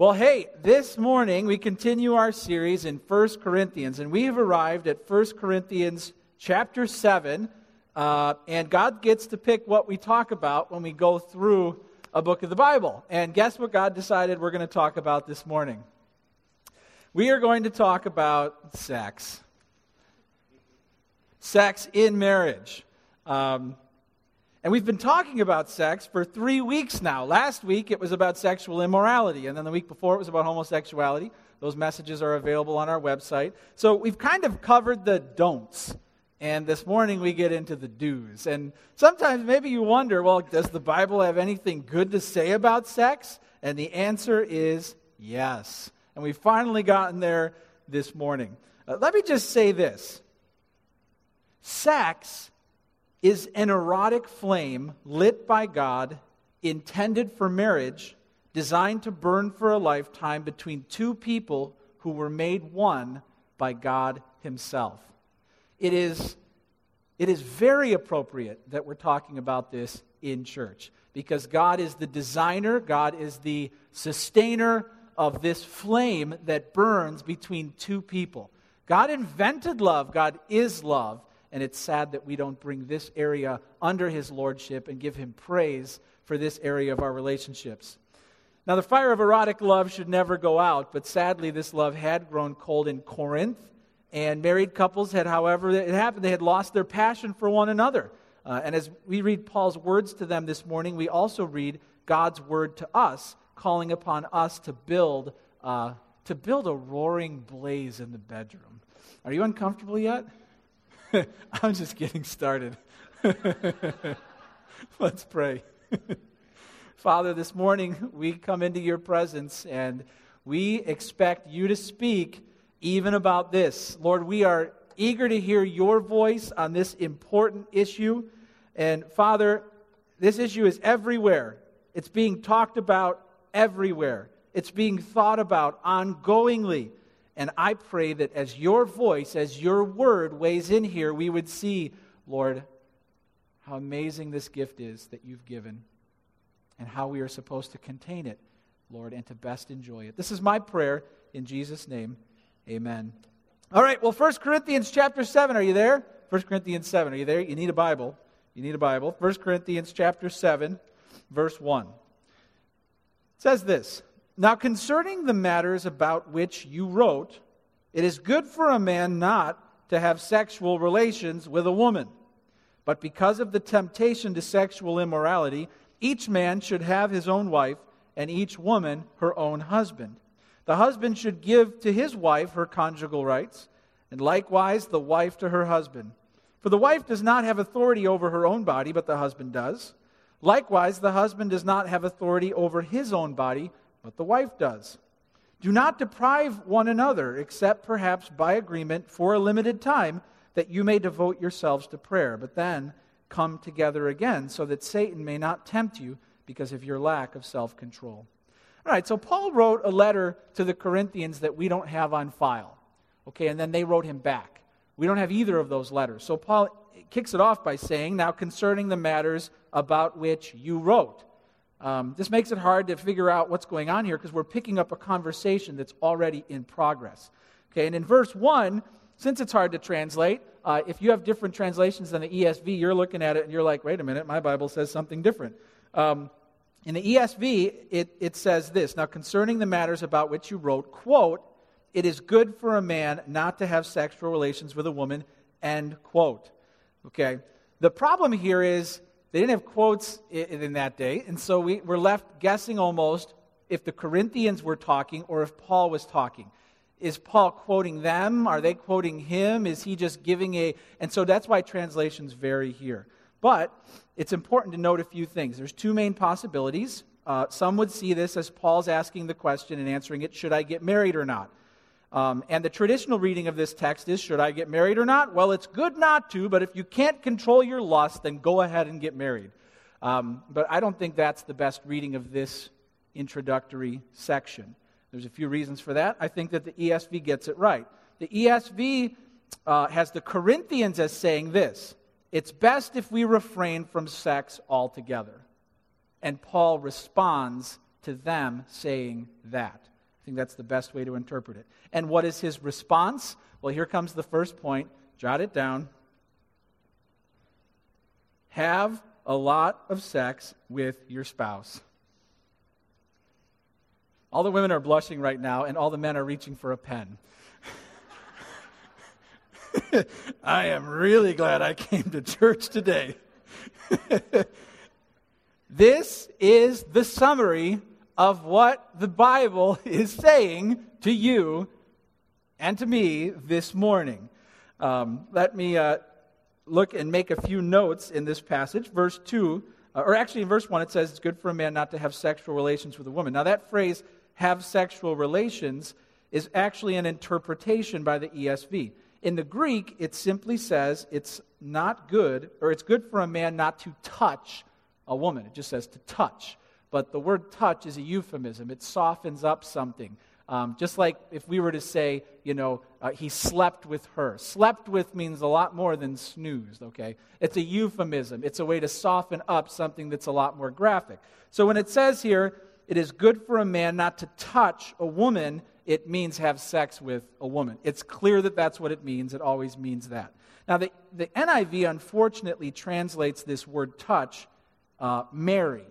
Well, hey, this morning we continue our series in 1 Corinthians, and we have arrived at 1 Corinthians chapter 7. Uh, and God gets to pick what we talk about when we go through a book of the Bible. And guess what God decided we're going to talk about this morning? We are going to talk about sex. Sex in marriage. Um, and we've been talking about sex for three weeks now. Last week it was about sexual immorality, and then the week before it was about homosexuality. Those messages are available on our website. So we've kind of covered the don'ts. And this morning we get into the do's. And sometimes maybe you wonder well, does the Bible have anything good to say about sex? And the answer is yes. And we've finally gotten there this morning. Uh, let me just say this sex is an erotic flame lit by God, intended for marriage, designed to burn for a lifetime between two people who were made one by God Himself. It is, it is very appropriate that we're talking about this in church because God is the designer, God is the sustainer of this flame that burns between two people. God invented love, God is love, and it's sad that we don't bring this area under his lordship and give him praise for this area of our relationships. Now, the fire of erotic love should never go out, but sadly, this love had grown cold in Corinth, and married couples had, however, it happened, they had lost their passion for one another. Uh, and as we read Paul's words to them this morning, we also read God's word to us, calling upon us to build, uh, to build a roaring blaze in the bedroom. Are you uncomfortable yet? I'm just getting started. Let's pray. Father, this morning we come into your presence and we expect you to speak even about this. Lord, we are eager to hear your voice on this important issue. And Father, this issue is everywhere. It's being talked about everywhere. It's being thought about ongoingly. And I pray that as your voice, as your word weighs in here, we would see, Lord, how amazing this gift is that you've given and how we are supposed to contain it, Lord, and to best enjoy it. This is my prayer in Jesus' name. Amen. All right, well, 1 Corinthians chapter 7, are you there? 1 Corinthians 7, are you there? You need a Bible. You need a Bible. 1 Corinthians chapter 7, verse 1. It says this now, concerning the matters about which you wrote, it is good for a man not to have sexual relations with a woman. But because of the temptation to sexual immorality, each man should have his own wife, and each woman her own husband. The husband should give to his wife her conjugal rights, and likewise the wife to her husband. For the wife does not have authority over her own body, but the husband does. Likewise, the husband does not have authority over his own body but the wife does. Do not deprive one another, except perhaps by agreement for a limited time, that you may devote yourselves to prayer, but then come together again, so that Satan may not tempt you because of your lack of self control. All right, so Paul wrote a letter to the Corinthians that we don't have on file. Okay, and then they wrote him back. We don't have either of those letters. So Paul kicks it off by saying, Now concerning the matters about which you wrote. Um, this makes it hard to figure out what's going on here because we're picking up a conversation that's already in progress. Okay, and in verse 1, since it's hard to translate, uh, if you have different translations than the ESV, you're looking at it and you're like, wait a minute, my Bible says something different. Um, in the ESV, it, it says this Now, concerning the matters about which you wrote, quote, it is good for a man not to have sexual relations with a woman, end quote. Okay? The problem here is they didn't have quotes in, that day, and so we were left guessing almost if the Corinthians were talking or if Paul was talking. Is Paul quoting them? Are they quoting him? Is he just giving a. And so that's why translations vary here. But it's important to note a few things. There's two main possibilities. Uh, some would see this as Paul's asking the question and answering it should I get married or not? Um, and the traditional reading of this text is Should I get married or not? Well, it's good not to, but if you can't control your lust, then go ahead and get married. Um, but I don't think that's the best reading of this introductory section. There's a few reasons for that. I think that the ESV gets it right. The ESV uh, has the Corinthians as saying this It's best if we refrain from sex altogether. And Paul responds to them saying that. Think that's the best way to interpret it. And what is his response? Well, here comes the first point. Jot it down. Have a lot of sex with your spouse. All the women are blushing right now, and all the men are reaching for a pen. I am really glad I came to church today. this is the summary of what the Bible is saying to you and to me this morning. Um, let me uh, look and make a few notes in this passage. Verse 2, uh, or actually in verse 1, it says it's good for a man not to have sexual relations with a woman. Now, that phrase, have sexual relations, is actually an interpretation by the ESV. In the Greek, it simply says it's not good, or it's good for a man not to touch a woman. It just says to touch. But the word touch is a euphemism, it softens up something. Um, just like if we were to say, you know, uh, he slept with her. Slept with means a lot more than snoozed, okay? It's a euphemism. It's a way to soften up something that's a lot more graphic. So when it says here, it is good for a man not to touch a woman, it means have sex with a woman. It's clear that that's what it means. It always means that. Now, the, the NIV unfortunately translates this word touch uh, marry.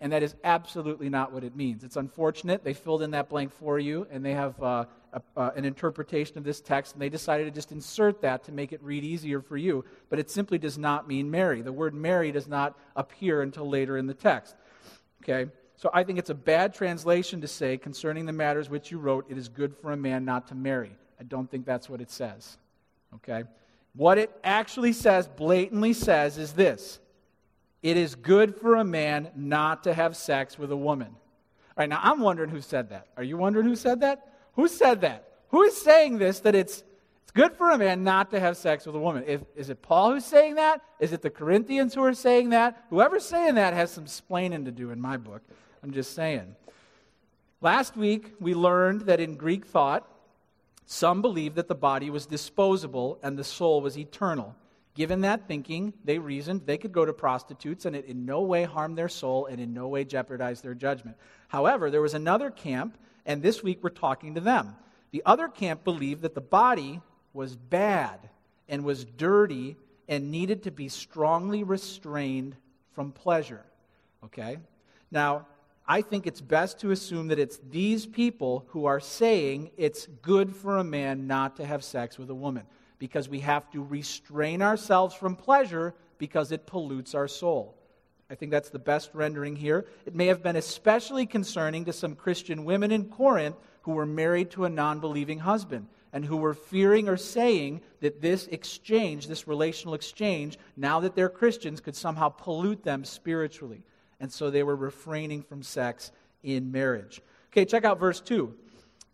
And that is absolutely not what it means. It's unfortunate. They filled in that blank for you, and they have uh, a, uh, an interpretation of this text, and they decided to just insert that to make it read easier for you. But it simply does not mean marry. The word marry does not appear until later in the text. Okay? So I think it's a bad translation to say, concerning the matters which you wrote, it is good for a man not to marry. I don't think that's what it says. Okay? What it actually says, blatantly says, is this it is good for a man not to have sex with a woman. All right, now I'm wondering who said that. Are you wondering who said that? Who said that? Who is saying this that it's, it's good for a man not to have sex with a woman? If, is it Paul who's saying that? Is it the Corinthians who are saying that? Whoever's saying that has some splaining to do in my book. I'm just saying. Last week, we learned that in Greek thought, some believed that the body was disposable and the soul was eternal. Given that thinking, they reasoned they could go to prostitutes and it in no way harm their soul and in no way jeopardize their judgment. However, there was another camp, and this week we're talking to them. The other camp believed that the body was bad and was dirty and needed to be strongly restrained from pleasure. Okay? Now, I think it's best to assume that it's these people who are saying it's good for a man not to have sex with a woman because we have to restrain ourselves from pleasure because it pollutes our soul. I think that's the best rendering here. It may have been especially concerning to some Christian women in Corinth who were married to a non believing husband and who were fearing or saying that this exchange, this relational exchange, now that they're Christians, could somehow pollute them spiritually. And so they were refraining from sex in marriage. Okay, check out verse 2.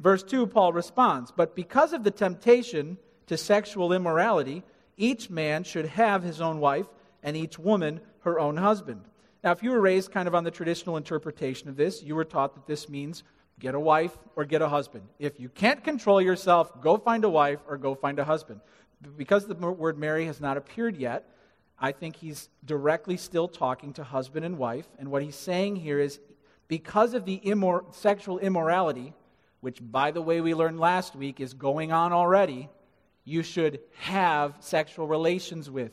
Verse 2, Paul responds, But because of the temptation, to sexual immorality, each man should have his own wife and each woman her own husband. Now, if you were raised kind of on the traditional interpretation of this, you were taught that this means get a wife or get a husband. If you can't control yourself, go find a wife or go find a husband. Because the word marry has not appeared yet, I think he's directly still talking to husband and wife. And what he's saying here is because of the immor- sexual immorality, which, by the way, we learned last week is going on already you should have sexual relations with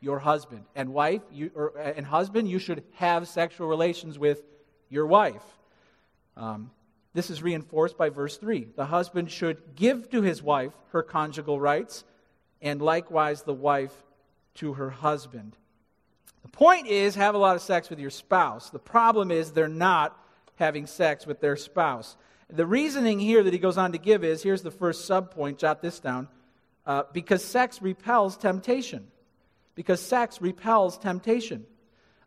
your husband. And wife, you, or, and husband, you should have sexual relations with your wife. Um, this is reinforced by verse 3. The husband should give to his wife her conjugal rights, and likewise the wife to her husband. The point is, have a lot of sex with your spouse. The problem is, they're not having sex with their spouse. The reasoning here that he goes on to give is here's the first sub point, jot this down. Uh, because sex repels temptation. Because sex repels temptation.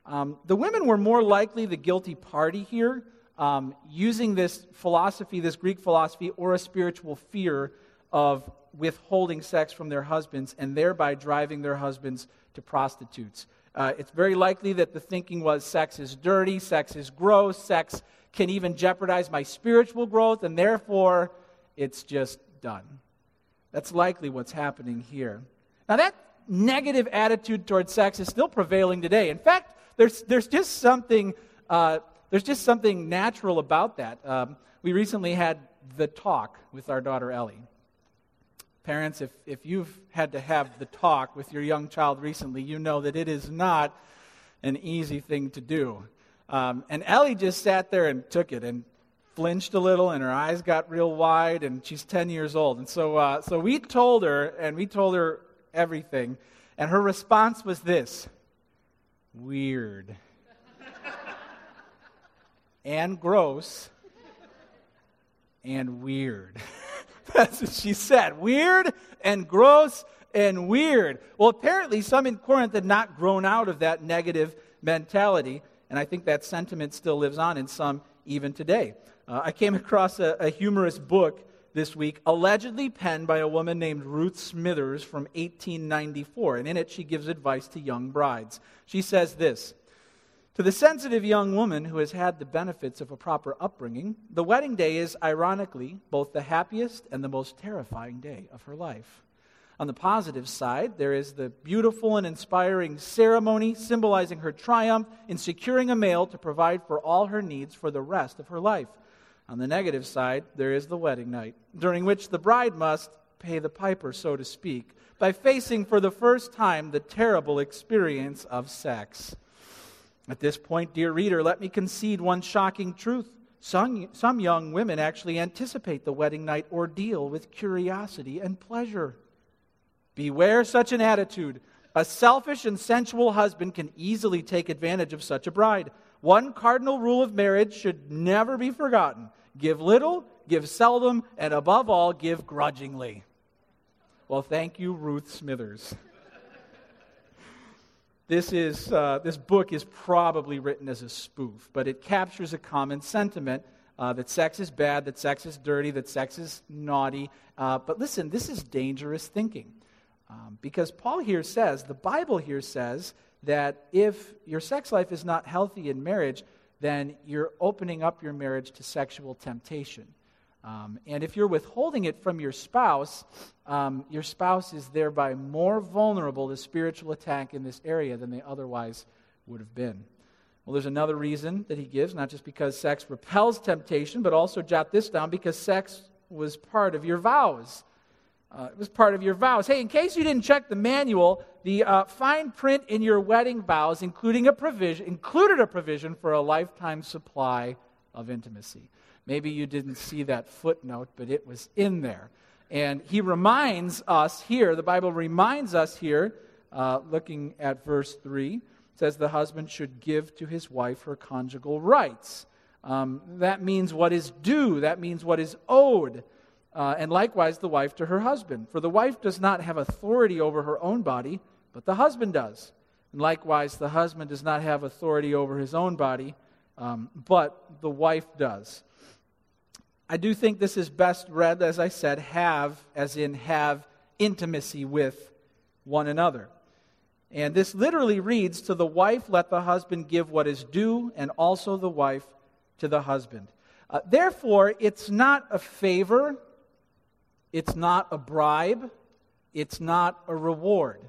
Um, the women were more likely the guilty party here, um, using this philosophy, this Greek philosophy, or a spiritual fear of withholding sex from their husbands and thereby driving their husbands to prostitutes. Uh, it's very likely that the thinking was sex is dirty, sex is gross, sex can even jeopardize my spiritual growth, and therefore it's just done. That's likely what's happening here. Now, that negative attitude towards sex is still prevailing today. In fact, there's, there's just something uh, there's just something natural about that. Um, we recently had the talk with our daughter Ellie. Parents, if, if you've had to have the talk with your young child recently, you know that it is not an easy thing to do. Um, and Ellie just sat there and took it and flinched a little, and her eyes got real wide, and she's 10 years old. And so, uh, so we told her, and we told her everything, and her response was this weird and gross and weird. That's what she said. Weird and gross and weird. Well, apparently, some in Corinth had not grown out of that negative mentality, and I think that sentiment still lives on in some even today. Uh, I came across a, a humorous book this week, allegedly penned by a woman named Ruth Smythers from 1894, and in it she gives advice to young brides. She says this to the sensitive young woman who has had the benefits of a proper upbringing, the wedding day is, ironically, both the happiest and the most terrifying day of her life. On the positive side, there is the beautiful and inspiring ceremony symbolizing her triumph in securing a male to provide for all her needs for the rest of her life. On the negative side, there is the wedding night, during which the bride must pay the piper, so to speak, by facing for the first time the terrible experience of sex. At this point, dear reader, let me concede one shocking truth. Some, some young women actually anticipate the wedding night ordeal with curiosity and pleasure. Beware such an attitude. A selfish and sensual husband can easily take advantage of such a bride. One cardinal rule of marriage should never be forgotten give little, give seldom, and above all, give grudgingly. Well, thank you, Ruth Smythers. This, is, uh, this book is probably written as a spoof, but it captures a common sentiment uh, that sex is bad, that sex is dirty, that sex is naughty. Uh, but listen, this is dangerous thinking. Um, because Paul here says, the Bible here says, that if your sex life is not healthy in marriage, then you're opening up your marriage to sexual temptation. Um, and if you're withholding it from your spouse, um, your spouse is thereby more vulnerable to spiritual attack in this area than they otherwise would have been. Well, there's another reason that he gives, not just because sex repels temptation, but also jot this down because sex was part of your vows. Uh, it was part of your vows. Hey, in case you didn't check the manual, the uh, fine print in your wedding vows including a provision, included a provision for a lifetime supply of intimacy. Maybe you didn't see that footnote, but it was in there. And he reminds us here, the Bible reminds us here, uh, looking at verse 3, says the husband should give to his wife her conjugal rights. Um, that means what is due, that means what is owed. Uh, and likewise, the wife to her husband. For the wife does not have authority over her own body, but the husband does. And likewise, the husband does not have authority over his own body, um, but the wife does. I do think this is best read, as I said, have, as in have intimacy with one another. And this literally reads To the wife, let the husband give what is due, and also the wife to the husband. Uh, therefore, it's not a favor, it's not a bribe, it's not a reward,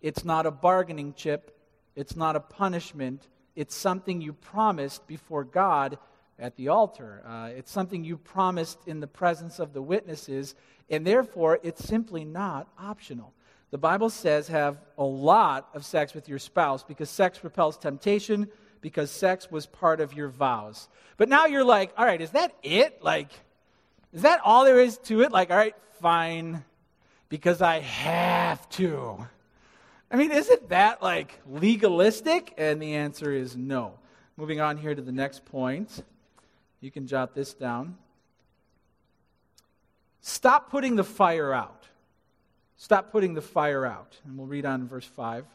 it's not a bargaining chip, it's not a punishment. It's something you promised before God at the altar. Uh, it's something you promised in the presence of the witnesses, and therefore it's simply not optional. The Bible says have a lot of sex with your spouse because sex repels temptation, because sex was part of your vows. But now you're like, all right, is that it? Like, is that all there is to it? Like, all right, fine, because I have to. I mean, isn't that like legalistic? And the answer is no. Moving on here to the next point. You can jot this down. Stop putting the fire out. Stop putting the fire out. And we'll read on in verse 5. It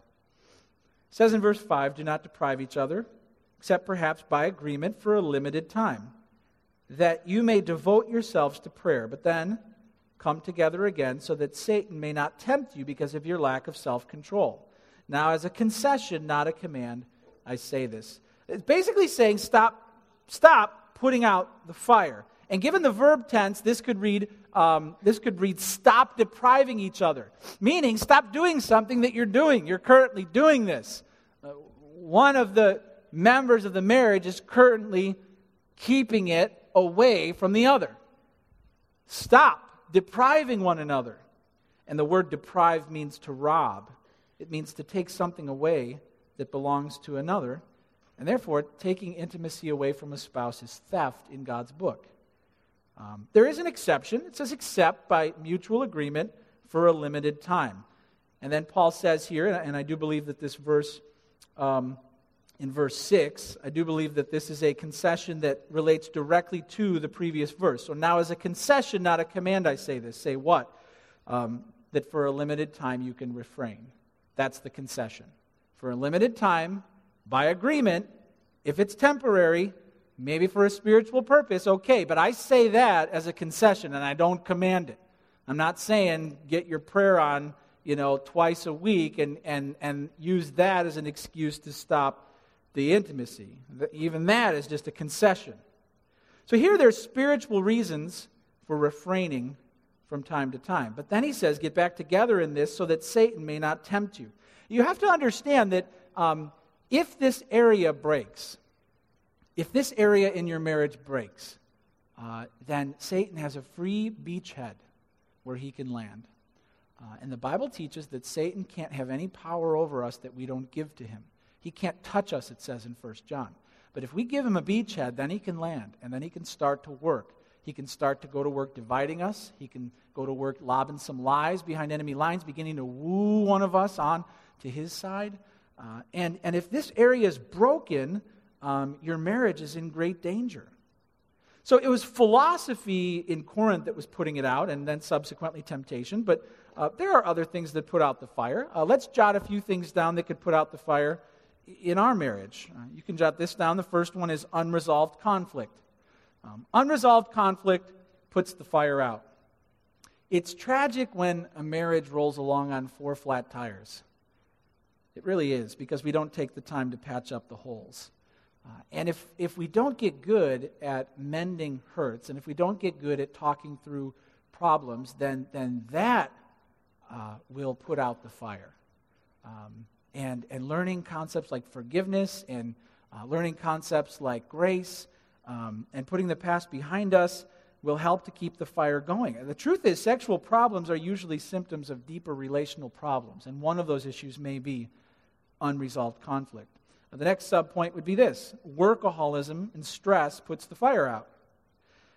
says in verse 5 Do not deprive each other, except perhaps by agreement for a limited time, that you may devote yourselves to prayer, but then come together again, so that Satan may not tempt you because of your lack of self control. Now, as a concession, not a command, I say this. It's basically saying stop, stop putting out the fire. And given the verb tense, this could read, um, this could read stop depriving each other, meaning stop doing something that you're doing. You're currently doing this. Uh, one of the members of the marriage is currently keeping it away from the other. Stop depriving one another. And the word deprive means to rob, it means to take something away that belongs to another. And therefore, taking intimacy away from a spouse is theft in God's book. Um, there is an exception. It says, except by mutual agreement for a limited time. And then Paul says here, and I do believe that this verse um, in verse 6, I do believe that this is a concession that relates directly to the previous verse. So now, as a concession, not a command, I say this. Say what? Um, that for a limited time you can refrain. That's the concession. For a limited time, by agreement, if it's temporary, maybe for a spiritual purpose, okay. But I say that as a concession and I don't command it. I'm not saying get your prayer on, you know, twice a week and, and, and use that as an excuse to stop the intimacy. Even that is just a concession. So here there's spiritual reasons for refraining from time to time. But then he says, get back together in this so that Satan may not tempt you. You have to understand that um, if this area breaks, if this area in your marriage breaks, uh, then Satan has a free beachhead where he can land. Uh, and the Bible teaches that Satan can't have any power over us that we don't give to him. He can't touch us, it says in 1 John. But if we give him a beachhead, then he can land, and then he can start to work. He can start to go to work dividing us. He can go to work lobbing some lies behind enemy lines, beginning to woo one of us on to his side. Uh, and, and if this area is broken, um, your marriage is in great danger. So it was philosophy in Corinth that was putting it out, and then subsequently temptation. But uh, there are other things that put out the fire. Uh, let's jot a few things down that could put out the fire in our marriage. Uh, you can jot this down. The first one is unresolved conflict. Um, unresolved conflict puts the fire out. It's tragic when a marriage rolls along on four flat tires. It really is, because we don't take the time to patch up the holes. Uh, and if, if we don't get good at mending hurts, and if we don't get good at talking through problems, then, then that uh, will put out the fire. Um, and, and learning concepts like forgiveness and uh, learning concepts like grace um, and putting the past behind us will help to keep the fire going. The truth is, sexual problems are usually symptoms of deeper relational problems, and one of those issues may be unresolved conflict. Now, the next subpoint would be this workaholism and stress puts the fire out.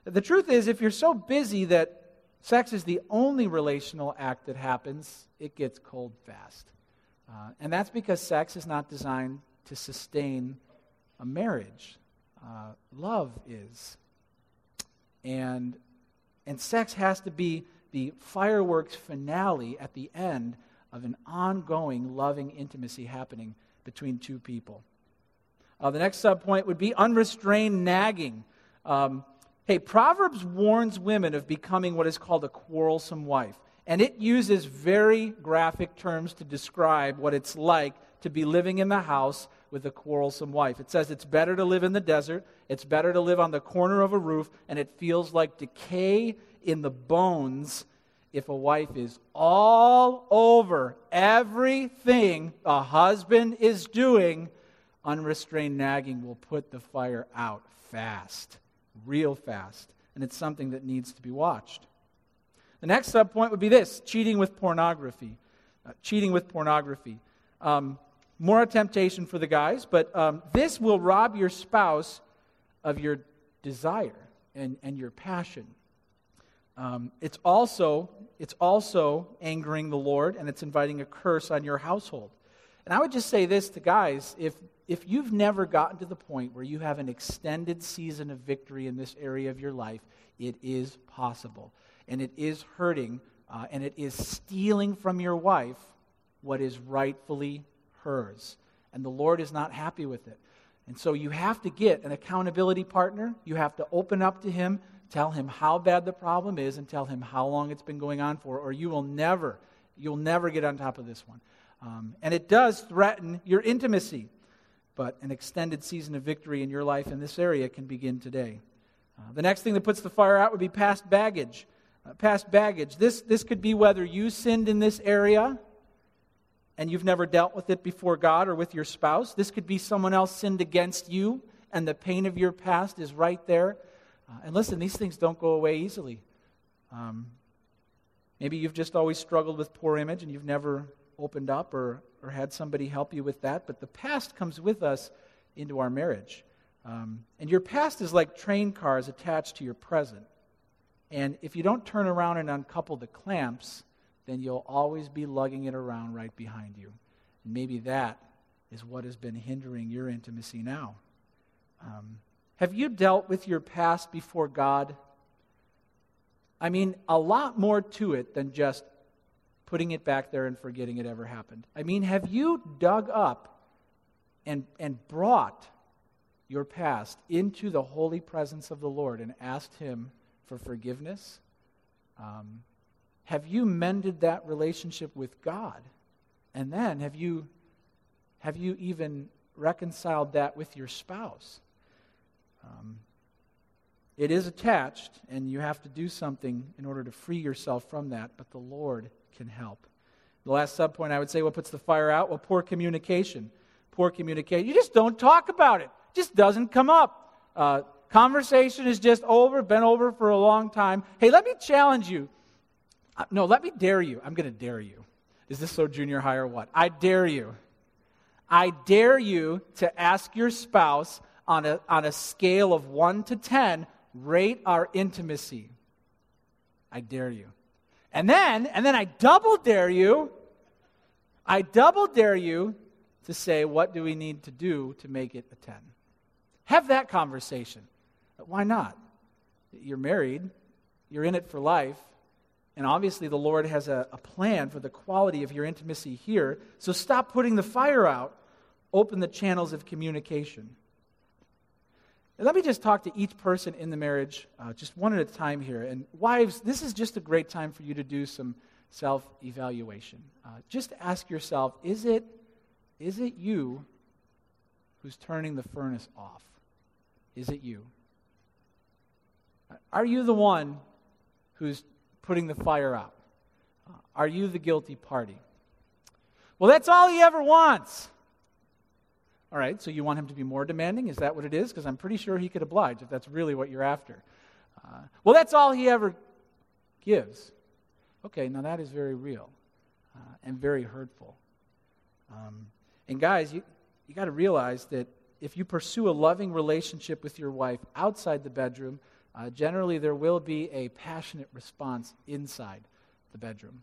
The truth is, if you're so busy that sex is the only relational act that happens, it gets cold fast. Uh, and that's because sex is not designed to sustain a marriage. Uh, love is. And, and sex has to be the fireworks finale at the end of an ongoing loving intimacy happening between two people. Uh, the next subpoint would be unrestrained nagging. Um, hey, Proverbs warns women of becoming what is called a quarrelsome wife. And it uses very graphic terms to describe what it's like to be living in the house with a quarrelsome wife. It says it's better to live in the desert, it's better to live on the corner of a roof, and it feels like decay in the bones if a wife is all over everything a husband is doing, unrestrained nagging will put the fire out fast, real fast. And it's something that needs to be watched. The next subpoint would be this cheating with pornography. Uh, cheating with pornography. Um, more a temptation for the guys, but um, this will rob your spouse of your desire and, and your passion. Um, it's, also, it's also angering the Lord, and it's inviting a curse on your household. And I would just say this to guys if, if you've never gotten to the point where you have an extended season of victory in this area of your life, it is possible. And it is hurting, uh, and it is stealing from your wife what is rightfully hers. And the Lord is not happy with it. And so you have to get an accountability partner. You have to open up to Him, tell Him how bad the problem is, and tell Him how long it's been going on for, or you will never, you'll never get on top of this one. Um, and it does threaten your intimacy. But an extended season of victory in your life in this area can begin today. Uh, the next thing that puts the fire out would be past baggage. Uh, past baggage. This, this could be whether you sinned in this area and you've never dealt with it before God or with your spouse. This could be someone else sinned against you, and the pain of your past is right there. Uh, and listen, these things don't go away easily. Um, maybe you've just always struggled with poor image and you've never opened up or, or had somebody help you with that. But the past comes with us into our marriage. Um, and your past is like train cars attached to your present. And if you don't turn around and uncouple the clamps, then you'll always be lugging it around right behind you. Maybe that is what has been hindering your intimacy now. Um, have you dealt with your past before God? I mean, a lot more to it than just putting it back there and forgetting it ever happened. I mean, have you dug up and, and brought your past into the holy presence of the Lord and asked Him for forgiveness? Um, have you mended that relationship with God? And then have you, have you even reconciled that with your spouse? Um, it is attached, and you have to do something in order to free yourself from that, but the Lord can help. The last subpoint I would say what puts the fire out? Well, poor communication. Poor communication. You just don't talk about it, it just doesn't come up. Uh, conversation is just over, been over for a long time. Hey, let me challenge you. Uh, no, let me dare you. I'm going to dare you. Is this so junior high or what? I dare you. I dare you to ask your spouse on a, on a scale of 1 to 10, rate our intimacy. I dare you. And then, and then I double dare you, I double dare you to say, what do we need to do to make it a 10? Have that conversation. Why not? You're married, you're in it for life, and obviously the Lord has a, a plan for the quality of your intimacy here. So stop putting the fire out, open the channels of communication. And let me just talk to each person in the marriage, uh, just one at a time here. And wives, this is just a great time for you to do some self evaluation. Uh, just ask yourself is it, is it you who's turning the furnace off? Is it you? Are you the one who's putting the fire out? Are you the guilty party? Well, that's all he ever wants. All right, so you want him to be more demanding? Is that what it is? Because I'm pretty sure he could oblige if that's really what you're after. Uh, well, that's all he ever gives. Okay, now that is very real uh, and very hurtful. Um, and guys, you, you got to realize that if you pursue a loving relationship with your wife outside the bedroom, uh, generally there will be a passionate response inside the bedroom.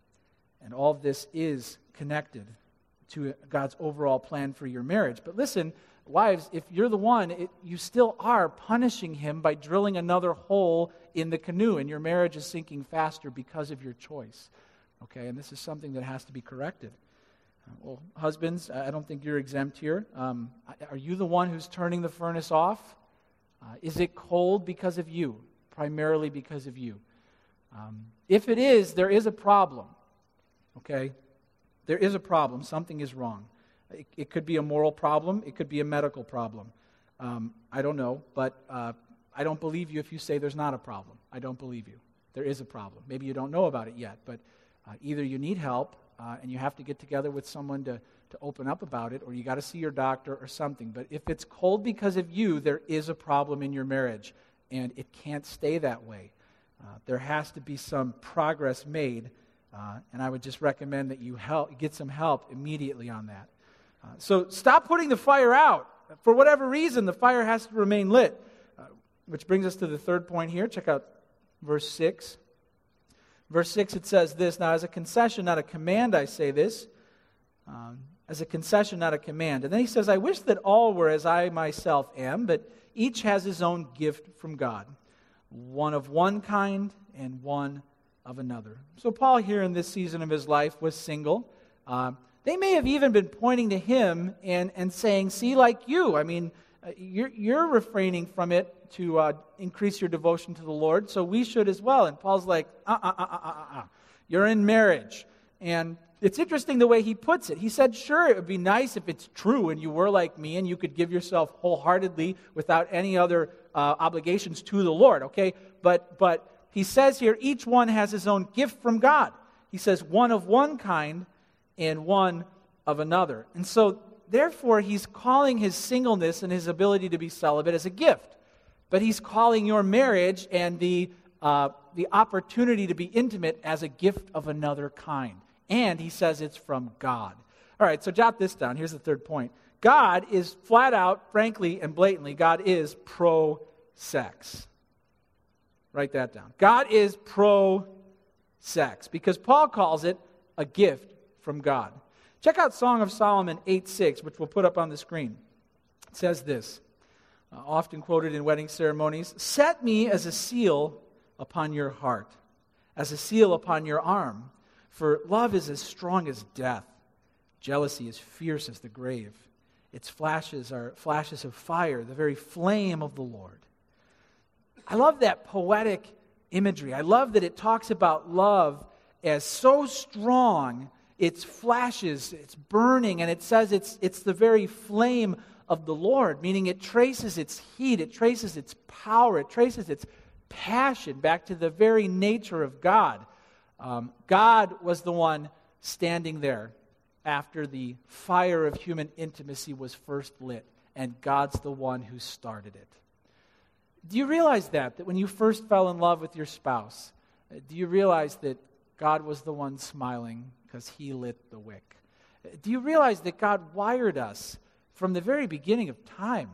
And all of this is connected to God's overall plan for your marriage. But listen, wives, if you're the one, it, you still are punishing him by drilling another hole in the canoe, and your marriage is sinking faster because of your choice. Okay, and this is something that has to be corrected. Uh, well, husbands, I don't think you're exempt here. Um, are you the one who's turning the furnace off? Uh, is it cold because of you? Primarily because of you. Um, if it is, there is a problem. Okay? There is a problem. Something is wrong. It, it could be a moral problem, it could be a medical problem. Um, I don't know, but uh, I don't believe you if you say there's not a problem. I don't believe you. There is a problem. Maybe you don't know about it yet, but uh, either you need help uh, and you have to get together with someone to, to open up about it, or you got to see your doctor or something. But if it's cold because of you, there is a problem in your marriage, and it can't stay that way. Uh, there has to be some progress made uh, and I would just recommend that you help, get some help immediately on that. Uh, so stop putting the fire out. For whatever reason, the fire has to remain lit. Uh, which brings us to the third point here. Check out verse 6. Verse 6, it says this Now, as a concession, not a command, I say this. Um, as a concession, not a command. And then he says, I wish that all were as I myself am, but each has his own gift from God, one of one kind and one of another. So, Paul, here in this season of his life, was single. Uh, they may have even been pointing to him and, and saying, See, like you. I mean, uh, you're, you're refraining from it to uh, increase your devotion to the Lord, so we should as well. And Paul's like, uh uh, uh, uh, uh, uh, You're in marriage. And it's interesting the way he puts it. He said, Sure, it would be nice if it's true and you were like me and you could give yourself wholeheartedly without any other obligations to the Lord, okay? But, but he says here each one has his own gift from God. He says one of one kind and one of another. And so, therefore, he's calling his singleness and his ability to be celibate as a gift. But he's calling your marriage and the, uh, the opportunity to be intimate as a gift of another kind. And he says it's from God. All right, so jot this down. Here's the third point God is flat out, frankly, and blatantly, God is pro sex. Write that down. God is pro sex because Paul calls it a gift from God. Check out Song of Solomon 8 6, which we'll put up on the screen. It says this, uh, often quoted in wedding ceremonies Set me as a seal upon your heart, as a seal upon your arm, for love is as strong as death, jealousy is fierce as the grave. Its flashes are flashes of fire, the very flame of the Lord. I love that poetic imagery. I love that it talks about love as so strong, it's flashes, it's burning, and it says it's, it's the very flame of the Lord, meaning it traces its heat, it traces its power, it traces its passion back to the very nature of God. Um, God was the one standing there after the fire of human intimacy was first lit, and God's the one who started it. Do you realize that? That when you first fell in love with your spouse, uh, do you realize that God was the one smiling because he lit the wick? Uh, do you realize that God wired us from the very beginning of time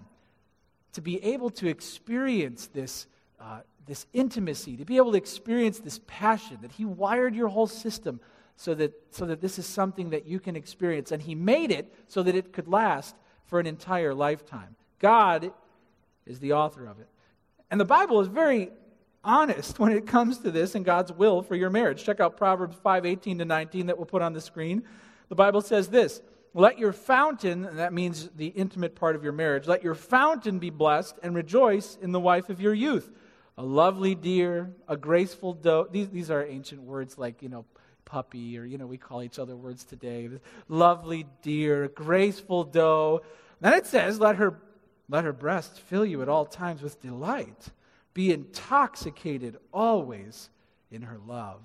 to be able to experience this, uh, this intimacy, to be able to experience this passion, that He wired your whole system so that, so that this is something that you can experience. And He made it so that it could last for an entire lifetime. God is the author of it. And the Bible is very honest when it comes to this and God's will for your marriage. Check out Proverbs 5 18 to 19 that we'll put on the screen. The Bible says this Let your fountain, and that means the intimate part of your marriage, let your fountain be blessed and rejoice in the wife of your youth. A lovely deer, a graceful doe. These, these are ancient words like, you know, puppy, or, you know, we call each other words today. Lovely deer, graceful doe. Then it says, let her, let her breast fill you at all times with delight. Be intoxicated always in her love.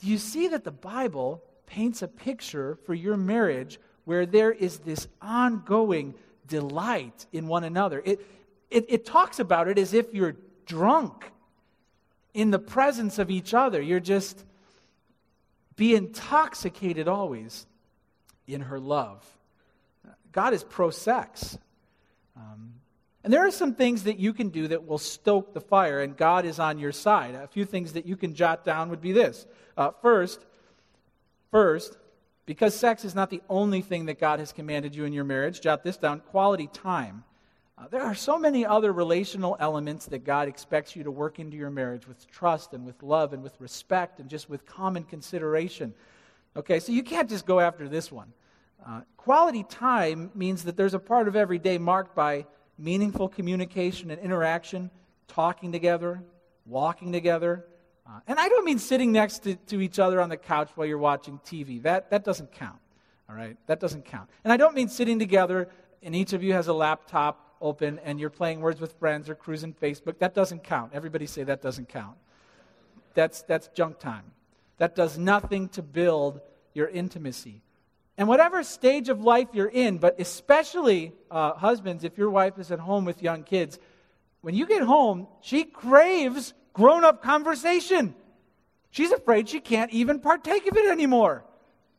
Do you see that the Bible paints a picture for your marriage where there is this ongoing delight in one another? It, it, it talks about it as if you're drunk in the presence of each other. You're just be intoxicated always in her love. God is pro sex. Um, and there are some things that you can do that will stoke the fire, and God is on your side. A few things that you can jot down would be this. Uh, first, first, because sex is not the only thing that God has commanded you in your marriage, jot this down quality time. Uh, there are so many other relational elements that God expects you to work into your marriage with trust and with love and with respect and just with common consideration. Okay, so you can't just go after this one. Uh, quality time means that there's a part of every day marked by meaningful communication and interaction, talking together, walking together. Uh, and I don't mean sitting next to, to each other on the couch while you're watching TV. That, that doesn't count. All right? That doesn't count. And I don't mean sitting together and each of you has a laptop open and you're playing Words with Friends or cruising Facebook, that doesn't count. Everybody say that doesn't count. That's, that's junk time. That does nothing to build your intimacy. And whatever stage of life you're in, but especially uh, husbands, if your wife is at home with young kids, when you get home, she craves grown up conversation. She's afraid she can't even partake of it anymore.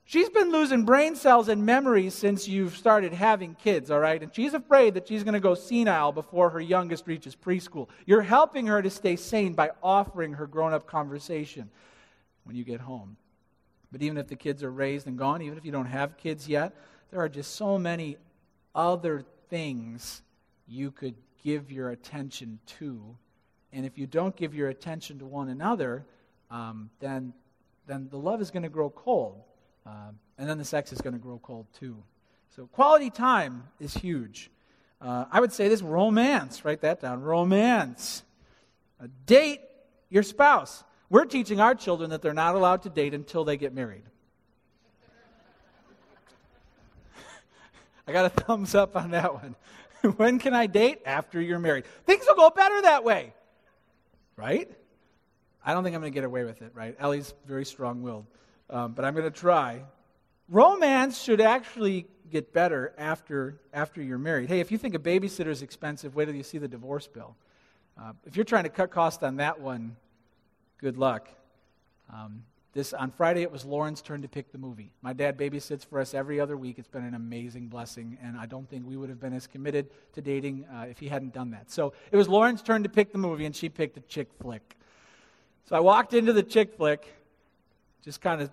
She's been losing brain cells and memories since you've started having kids, all right? And she's afraid that she's going to go senile before her youngest reaches preschool. You're helping her to stay sane by offering her grown up conversation when you get home. But even if the kids are raised and gone, even if you don't have kids yet, there are just so many other things you could give your attention to. And if you don't give your attention to one another, um, then, then the love is going to grow cold. Um, and then the sex is going to grow cold too. So quality time is huge. Uh, I would say this romance, write that down romance. Uh, date your spouse. We're teaching our children that they're not allowed to date until they get married. I got a thumbs up on that one. when can I date? After you're married. Things will go better that way, right? I don't think I'm going to get away with it, right? Ellie's very strong willed. Um, but I'm going to try. romance should actually get better after, after you're married. Hey, if you think a babysitter is expensive, wait till you see the divorce bill. Uh, if you're trying to cut costs on that one, good luck. Um, this on Friday it was Lauren's turn to pick the movie. My dad babysits for us every other week. It's been an amazing blessing, and I don't think we would have been as committed to dating uh, if he hadn't done that. So it was Lauren's turn to pick the movie, and she picked a chick flick. So I walked into the chick flick, just kind of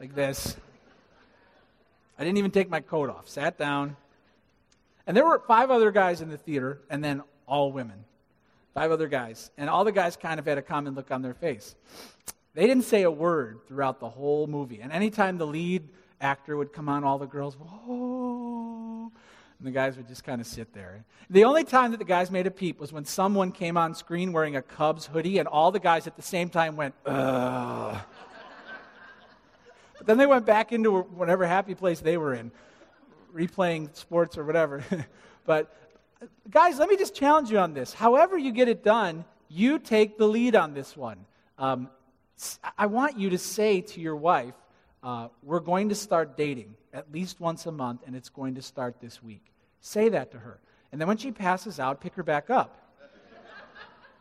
like this. I didn't even take my coat off. Sat down, and there were five other guys in the theater, and then all women. Five other guys, and all the guys kind of had a common look on their face. They didn't say a word throughout the whole movie. And anytime the lead actor would come on, all the girls, whoa. And the guys would just kind of sit there. The only time that the guys made a peep was when someone came on screen wearing a Cubs hoodie, and all the guys at the same time went, ugh. But then they went back into whatever happy place they were in, replaying sports or whatever. but guys, let me just challenge you on this. However, you get it done, you take the lead on this one. Um, I want you to say to your wife, uh, We're going to start dating at least once a month, and it's going to start this week. Say that to her. And then when she passes out, pick her back up.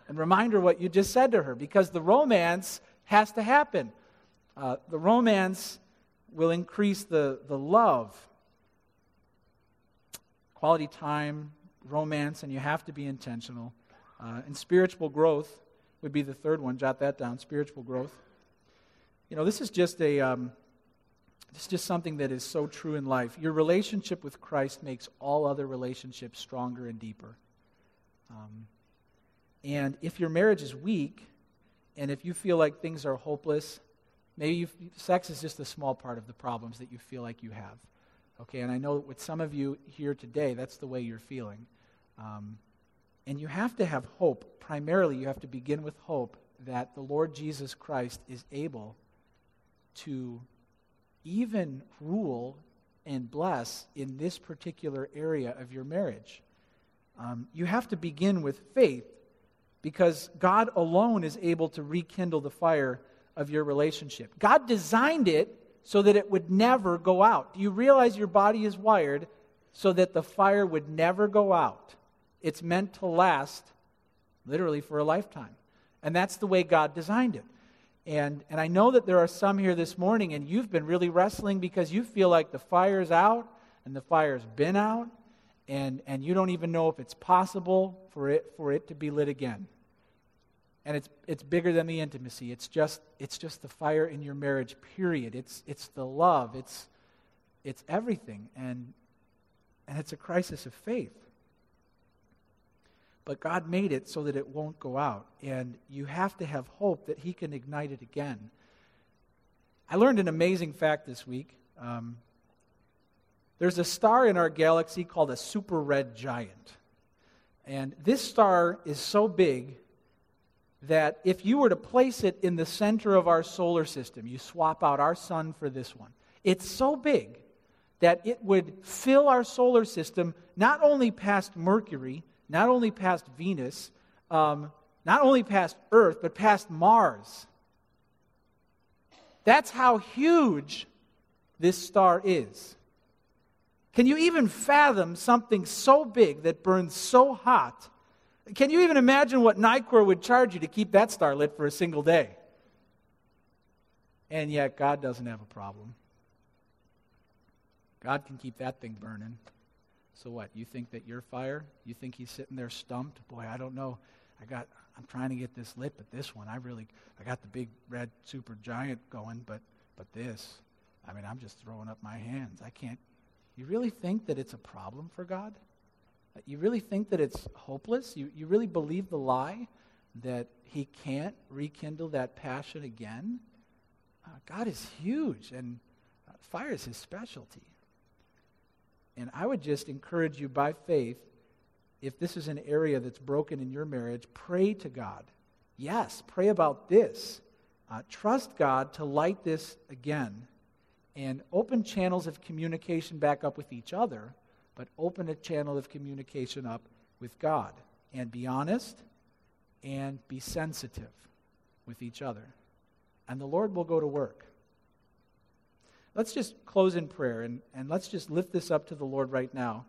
and remind her what you just said to her, because the romance has to happen. Uh, the romance will increase the, the love, quality time, romance, and you have to be intentional. Uh, and spiritual growth would be the third one. Jot that down spiritual growth. You know, this is just a. Um, this is just something that is so true in life. Your relationship with Christ makes all other relationships stronger and deeper. Um, and if your marriage is weak, and if you feel like things are hopeless, maybe sex is just a small part of the problems that you feel like you have. Okay, and I know with some of you here today, that's the way you're feeling. Um, and you have to have hope. Primarily, you have to begin with hope that the Lord Jesus Christ is able to even rule and bless in this particular area of your marriage. Um, you have to begin with faith because God alone is able to rekindle the fire of your relationship. God designed it so that it would never go out. Do you realize your body is wired so that the fire would never go out? It's meant to last literally for a lifetime. And that's the way God designed it. And, and I know that there are some here this morning, and you've been really wrestling because you feel like the fire's out and the fire's been out, and, and you don't even know if it's possible for it, for it to be lit again. And it's, it's bigger than the intimacy. It's just, it's just the fire in your marriage, period. It's, it's the love. It's, it's everything. And, and it's a crisis of faith. But God made it so that it won't go out. And you have to have hope that He can ignite it again. I learned an amazing fact this week. Um, there's a star in our galaxy called a super red giant. And this star is so big that if you were to place it in the center of our solar system, you swap out our sun for this one, it's so big that it would fill our solar system not only past Mercury, not only past Venus, um, not only past Earth, but past Mars. That's how huge this star is. Can you even fathom something so big that burns so hot? Can you even imagine what Nicor would charge you to keep that star lit for a single day? And yet, God doesn't have a problem. God can keep that thing burning. So what? You think that you're fire? You think he's sitting there stumped? Boy, I don't know. I got I'm trying to get this lit, but this one I really I got the big red super giant going, but but this, I mean, I'm just throwing up my hands. I can't You really think that it's a problem for God? You really think that it's hopeless? You you really believe the lie that he can't rekindle that passion again? Uh, God is huge and uh, fire is his specialty. And I would just encourage you by faith, if this is an area that's broken in your marriage, pray to God. Yes, pray about this. Uh, trust God to light this again and open channels of communication back up with each other, but open a channel of communication up with God. And be honest and be sensitive with each other. And the Lord will go to work. Let's just close in prayer and, and let's just lift this up to the Lord right now.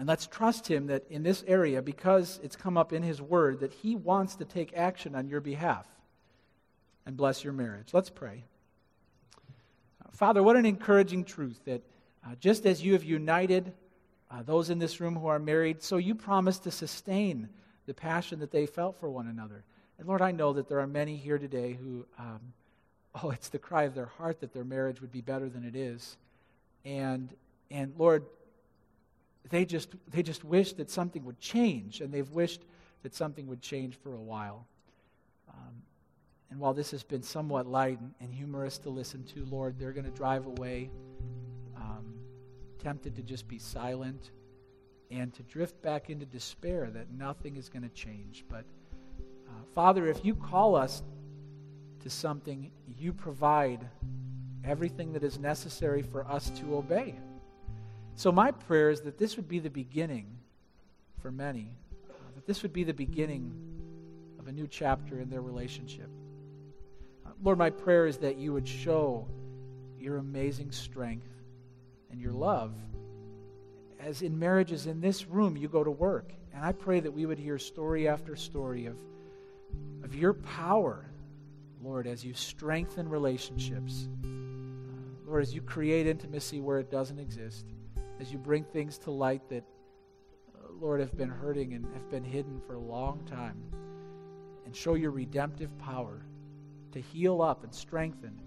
And let's trust Him that in this area, because it's come up in His Word, that He wants to take action on your behalf and bless your marriage. Let's pray. Father, what an encouraging truth that uh, just as you have united uh, those in this room who are married, so you promise to sustain the passion that they felt for one another. And Lord, I know that there are many here today who, um, oh, it's the cry of their heart that their marriage would be better than it is. And, and Lord, they just, they just wish that something would change, and they've wished that something would change for a while. Um, and while this has been somewhat light and humorous to listen to, Lord, they're going to drive away, tempted to just be silent and to drift back into despair that nothing is going to change. But, uh, Father, if you call us to something, you provide everything that is necessary for us to obey. So, my prayer is that this would be the beginning for many, uh, that this would be the beginning of a new chapter in their relationship. Uh, Lord, my prayer is that you would show your amazing strength and your love as in marriages in this room you go to work. And I pray that we would hear story after story of, of your power, Lord, as you strengthen relationships. Lord, as you create intimacy where it doesn't exist, as you bring things to light that, uh, Lord, have been hurting and have been hidden for a long time, and show your redemptive power to heal up and strengthen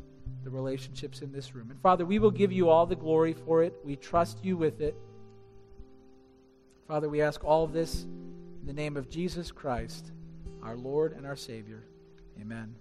the relationships in this room. And Father, we will give you all the glory for it. We trust you with it. Father, we ask all of this in the name of Jesus Christ, our Lord and our Savior. Amen.